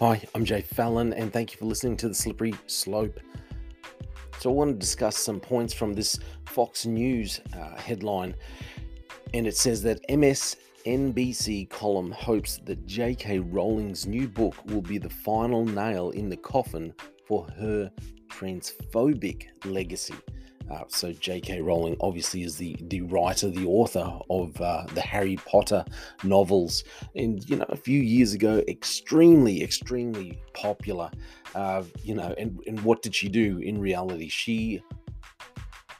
Hi, I'm Jay Fallon, and thank you for listening to The Slippery Slope. So, I want to discuss some points from this Fox News uh, headline, and it says that MSNBC column hopes that J.K. Rowling's new book will be the final nail in the coffin for her transphobic legacy. Uh, so J.K. Rowling obviously is the the writer, the author of uh, the Harry Potter novels, and you know a few years ago, extremely, extremely popular. Uh, you know, and and what did she do in reality? She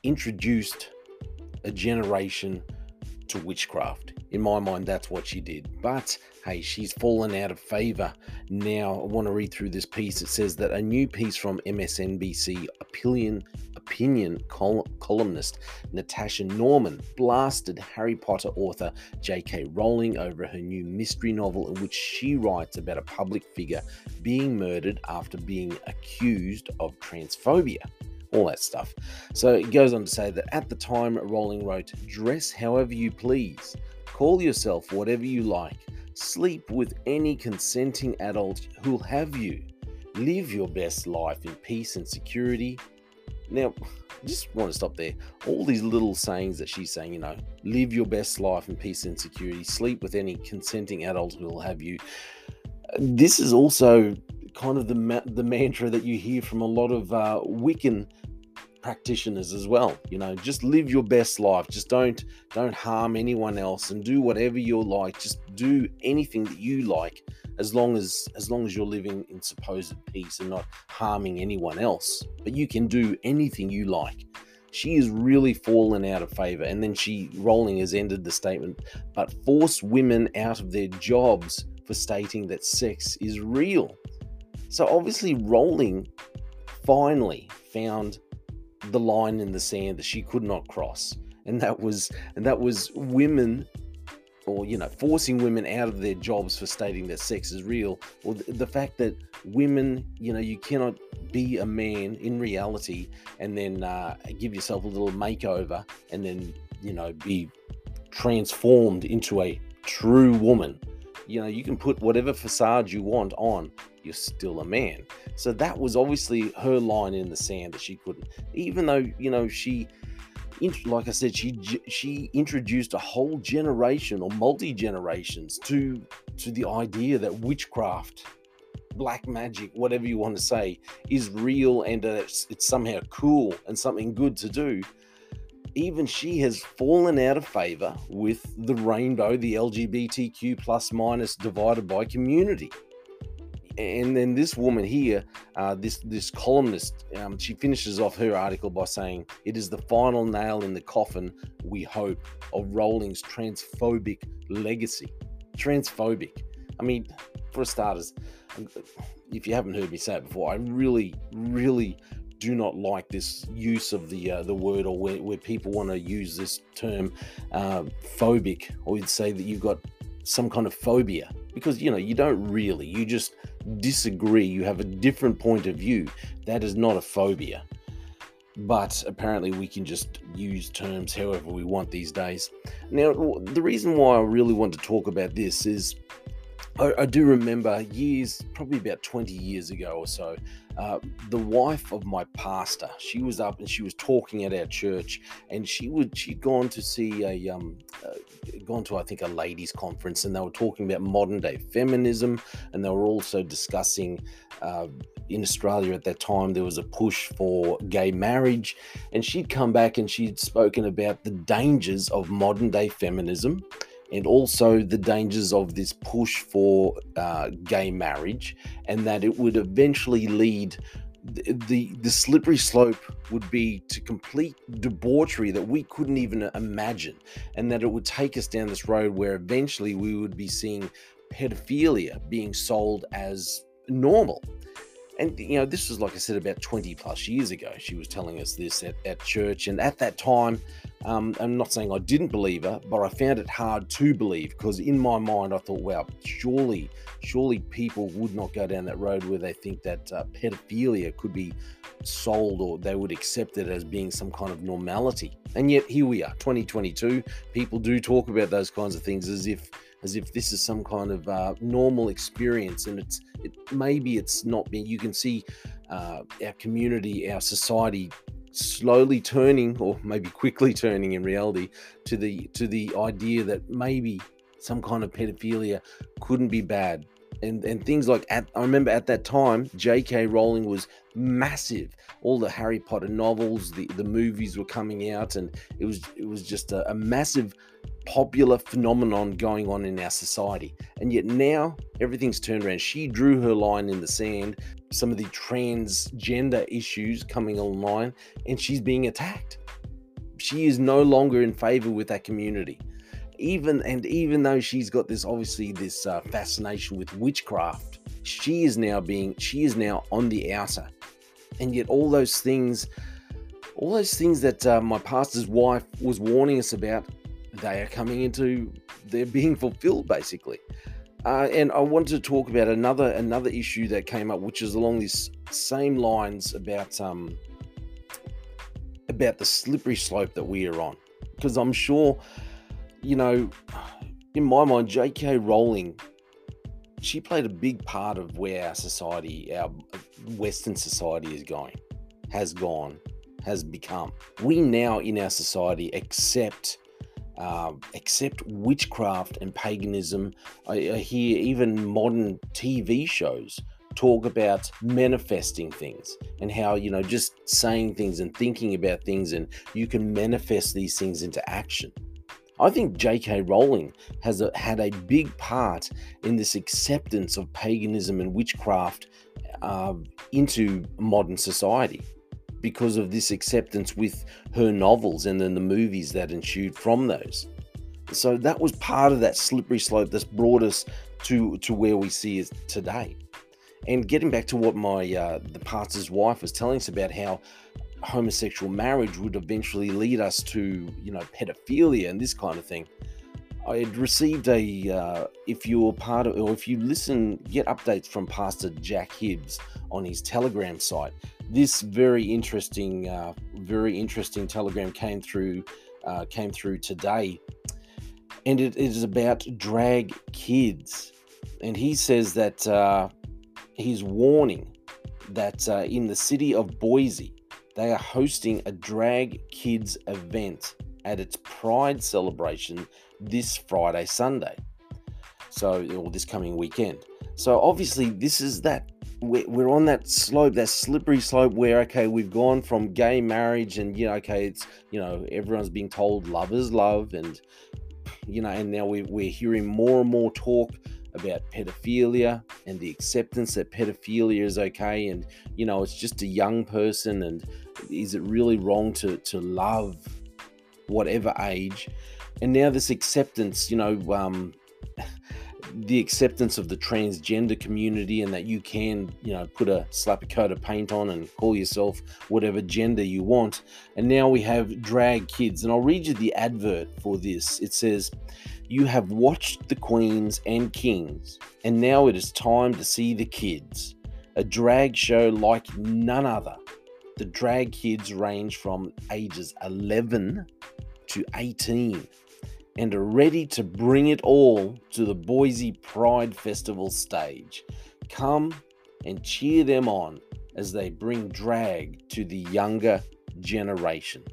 introduced a generation to witchcraft. In my mind, that's what she did. But hey, she's fallen out of favor. Now, I want to read through this piece. It says that a new piece from MSNBC opinion opinion col- columnist Natasha Norman blasted Harry Potter author J.K. Rowling over her new mystery novel in which she writes about a public figure being murdered after being accused of transphobia all that stuff. So it goes on to say that at the time, Rowling wrote, Dress however you please, call yourself whatever you like, sleep with any consenting adult who'll have you, live your best life in peace and security. Now, I just want to stop there. All these little sayings that she's saying, you know, live your best life in peace and security, sleep with any consenting adult who'll have you. This is also kind of the ma- the mantra that you hear from a lot of uh, Wiccan practitioners as well. You know, just live your best life. Just don't don't harm anyone else and do whatever you like. Just do anything that you like as long as as long as you're living in supposed peace and not harming anyone else. But you can do anything you like. She is really fallen out of favor. And then she Rowling has ended the statement, but force women out of their jobs for stating that sex is real. So obviously, Rowling finally found the line in the sand that she could not cross, and that was and that was women, or you know, forcing women out of their jobs for stating that sex is real, or the, the fact that women, you know, you cannot be a man in reality and then uh, give yourself a little makeover and then you know be transformed into a true woman you know you can put whatever facade you want on you're still a man. So that was obviously her line in the sand that she couldn't even though you know she like i said she she introduced a whole generation or multi generations to to the idea that witchcraft black magic whatever you want to say is real and uh, it's, it's somehow cool and something good to do even she has fallen out of favor with the rainbow, the LGBTQ plus minus divided by community. And then this woman here, uh, this this columnist, um, she finishes off her article by saying, "It is the final nail in the coffin, we hope, of Rowling's transphobic legacy." Transphobic. I mean, for starters, if you haven't heard me say it before, I really, really do not like this use of the uh, the word or where, where people want to use this term uh, phobic or you'd say that you've got some kind of phobia. Because you know you don't really you just disagree you have a different point of view. That is not a phobia. But apparently we can just use terms however we want these days. Now the reason why i really want to talk about this is I, I, do remember years, probably about 20 years ago or so, uh, the wife of my pastor, she was up and she was talking at our church, and she would she'd gone to see a um, uh, gone to I think a ladies' conference, and they were talking about modern day feminism, and they were also discussing. Uh, in Australia at that time, there was a push for gay marriage, and she'd come back and she'd spoken about the dangers of modern day feminism and also the dangers of this push for uh, gay marriage, and that it would eventually lead the, the, the slippery slope would be to complete debauchery that we couldn't even imagine, and that it would take us down this road where eventually we would be seeing pedophilia being sold as normal and you know this was like i said about 20 plus years ago. She was telling us this at, at church. And at that time um, i'm not saying i didn't believe her but i found it hard to believe because in my mind i thought wow surely surely people would not go down that road where they think that uh, pedophilia could be sold or they would accept it as being some kind of normality. And yet here we are 2022 people do talk about those kinds of things as if as if this is some kind of uh, normal experience, and it's it maybe it's not. You can see uh, our community, our society slowly turning or maybe quickly turning in reality to the to the idea that maybe some kind of pedophilia couldn't be bad and and things like at I remember at that time J.K. Rowling was massive. All the Harry Potter novels, the the movies were coming out, and it was it was just a, a massive popular phenomenon going on in our society. And yet now everything's turned around. She drew her line in the sand. Some of the transgender issues coming online, and she's being attacked. She is no longer in favor with that community even and even though she's got this obviously this uh, fascination with witchcraft she is now being she is now on the outer and yet all those things all those things that uh, my pastor's wife was warning us about they are coming into they're being fulfilled basically uh, and i wanted to talk about another another issue that came up which is along these same lines about um about the slippery slope that we are on because i'm sure you know, in my mind, J.K. Rowling, she played a big part of where our society, our Western society is going, has gone, has become. We now in our society accept. Uh, accept witchcraft and paganism. I, I hear even modern TV shows talk about manifesting things and how you know just saying things and thinking about things and you can manifest these things into action I think J.K. Rowling has a, had a big part in this acceptance of paganism and witchcraft uh, into modern society because of this acceptance with her novels and then the movies that ensued from those. So that was part of that slippery slope that's brought us to to where we see it today. And getting back to what my uh, the pastor's wife was telling us about how homosexual marriage would eventually lead us to, you know, pedophilia and this kind of thing. I had received a, uh, if you're part of, or if you listen, get updates from Pastor Jack Hibbs on his Telegram site. This very interesting, uh, very interesting Telegram came through, uh, came through today, and it is about drag kids. And he says that uh, he's warning that uh, in the city of Boise, they are hosting a drag kids event at its Pride celebration this Friday, Sunday. So, or this coming weekend. So, obviously, this is that we're on that slope, that slippery slope where, okay, we've gone from gay marriage and, you know, okay, it's, you know, everyone's being told love is love. And, you know, and now we, we're hearing more and more talk about pedophilia and the acceptance that pedophilia is okay and you know it's just a young person and is it really wrong to to love whatever age and now this acceptance you know um the acceptance of the transgender community and that you can, you know, put a slap a coat of paint on and call yourself whatever gender you want. And now we have drag kids. And I'll read you the advert for this. It says, You have watched the queens and kings, and now it is time to see the kids. A drag show like none other. The drag kids range from ages 11 to 18 and are ready to bring it all to the Boise Pride Festival stage. Come and cheer them on as they bring drag to the younger generation.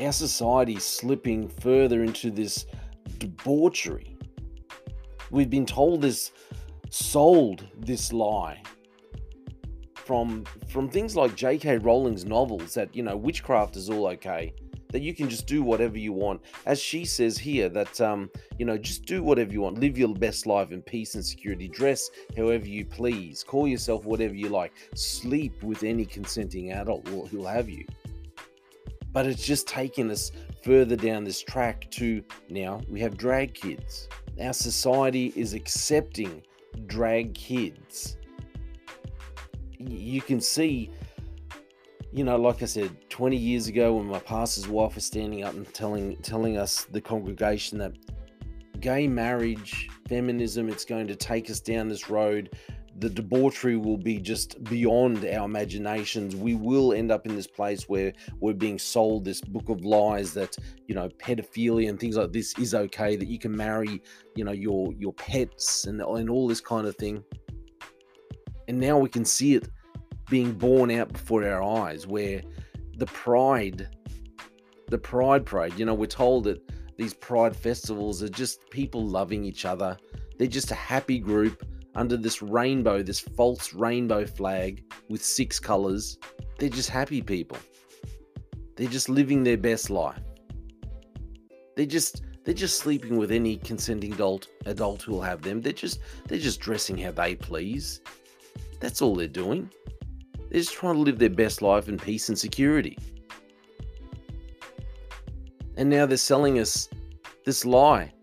Our society is slipping further into this debauchery. We've been told this, sold this lie from from things like J.K. Rowling's novels that you know witchcraft is all okay that you can just do whatever you want. As she says here, that, um, you know, just do whatever you want. Live your best life in peace and security. Dress however you please. Call yourself whatever you like. Sleep with any consenting adult who'll have you. But it's just taking us further down this track to now we have drag kids. Our society is accepting drag kids. You can see you know, like I said, 20 years ago when my pastor's wife was standing up and telling telling us the congregation that gay marriage, feminism, it's going to take us down this road. the debauchery will be just beyond our imaginations. We will end up in this place where we're being sold this book of lies that you know pedophilia and things like this is okay. That you can marry, you know, your your pets and and all this kind of thing. And now we can see it being born out before our eyes, where the pride, the pride parade. You know, we're told that these pride festivals are just people loving each other. They're just a happy group under this rainbow, this false rainbow flag with six colors. They're just happy people. They're just living their best life. They're just they're just sleeping with any consenting adult adult who'll have them. They're just they're just dressing how they please. That's all they're doing. They're just trying to live their best life in peace and security. And now they're selling us this lie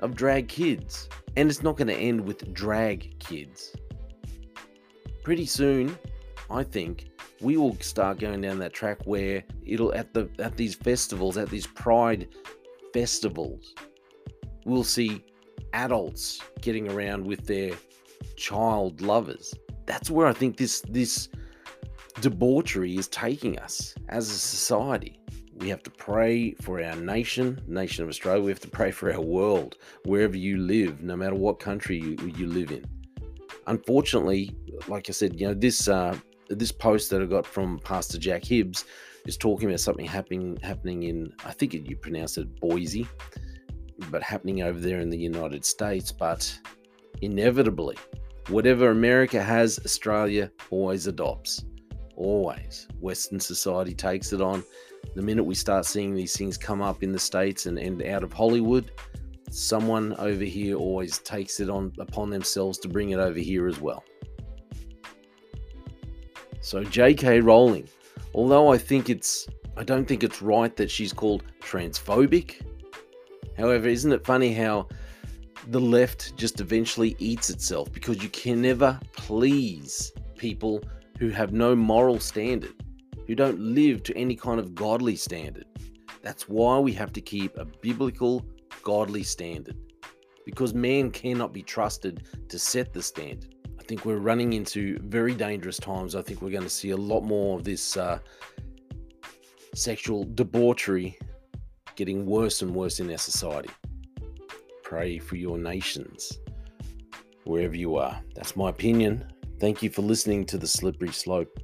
of drag kids. And it's not going to end with drag kids. Pretty soon, I think, we will start going down that track where it'll at the at these festivals, at these pride festivals, we'll see adults getting around with their child lovers. That's where I think this this debauchery is taking us as a society. We have to pray for our nation, nation of Australia. We have to pray for our world, wherever you live, no matter what country you, you live in. Unfortunately, like I said, you know this uh, this post that I got from Pastor Jack Hibbs is talking about something happening happening in I think you pronounce it Boise, but happening over there in the United States. But inevitably, whatever America has, Australia always adopts. Always, Western society takes it on the minute we start seeing these things come up in the States and, and out of Hollywood, someone over here always takes it on upon themselves to bring it over here as well. So J.K. Rowling, although I think it's I don't think it's right that she's called transphobic. However, isn't it funny how the left just eventually eats itself because you can never please people who have no moral standard who don't live to any kind of godly standard. That's why we have to keep a biblical, godly standard because man cannot be trusted to set the standard. I think we're running into very dangerous times. I think we're going to see a lot more of this uh, sexual debauchery getting worse and worse in our society. Pray for your nations wherever you are. That's my opinion. Thank you for listening to The Slippery Slope.